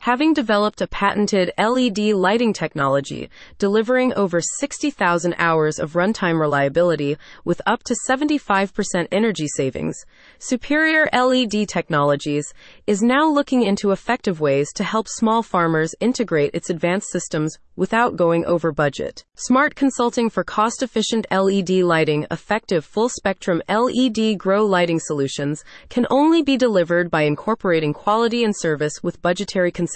having developed a patented LED lighting technology, delivering over 60,000 hours of runtime reliability with up to 75% energy savings. Superior LED Technologies is now looking into effective ways to help small farmers integrate its advanced systems without going over budget. Smart consulting for cost efficient LED lighting, effective full spectrum LED grow lighting solutions can only be delivered by incorporating quality and service with budgetary considerations.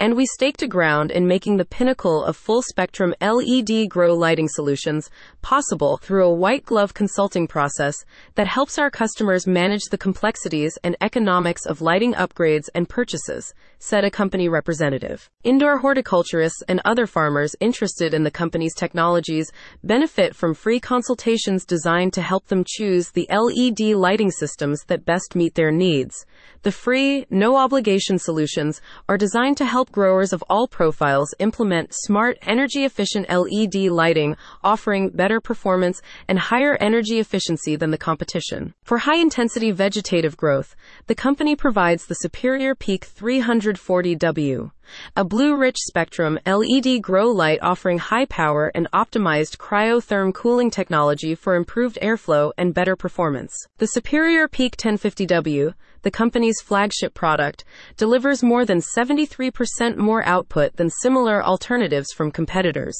And we staked a ground in making the pinnacle of full spectrum LED grow lighting solutions possible through a white glove consulting process that helps our customers manage the complexities and economics of lighting upgrades and purchases, said a company representative. Indoor horticulturists and other farmers interested in the company's technologies benefit from free consultations designed to help them choose the LED lighting systems that best meet their needs. The free, no obligation solutions are designed to help growers of all profiles implement smart, energy efficient LED lighting, offering better performance and higher energy efficiency than the competition. For high intensity vegetative growth, the company provides the superior Peak 340W. A blue rich spectrum LED grow light offering high power and optimized cryotherm cooling technology for improved airflow and better performance. The superior Peak 1050W, the company's flagship product, delivers more than 73% more output than similar alternatives from competitors,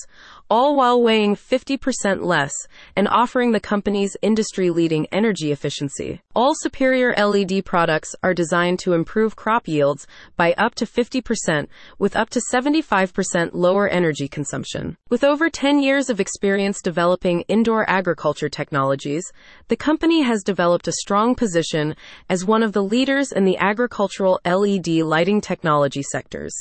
all while weighing 50% less and offering the company's industry leading energy efficiency. All superior LED products are designed to improve crop yields by up to 50% with up to 75% lower energy consumption. With over 10 years of experience developing indoor agriculture technologies, the company has developed a strong position as one of the leaders in the agricultural LED lighting technology sectors.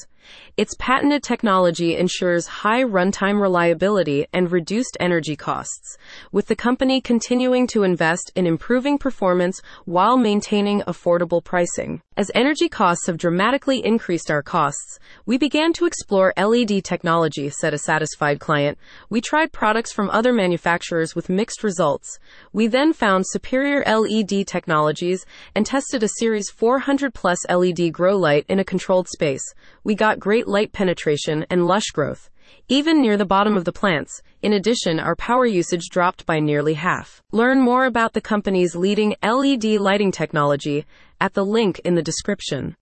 Its patented technology ensures high runtime reliability and reduced energy costs, with the company continuing to invest in improving performance while maintaining affordable pricing. As energy costs have dramatically increased our costs, we began to explore LED technology, said a satisfied client. We tried products from other manufacturers with mixed results. We then found superior LED technologies and tested a Series 400 Plus LED grow light in a controlled space. We got great light penetration and lush growth, even near the bottom of the plants. In addition, our power usage dropped by nearly half. Learn more about the company's leading LED lighting technology at the link in the description.